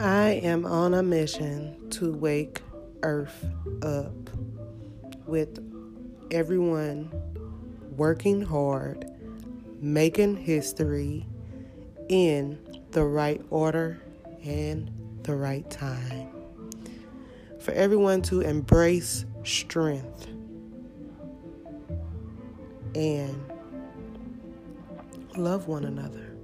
I am on a mission to wake Earth up with everyone working hard, making history in the right order and the right time. For everyone to embrace strength and love one another.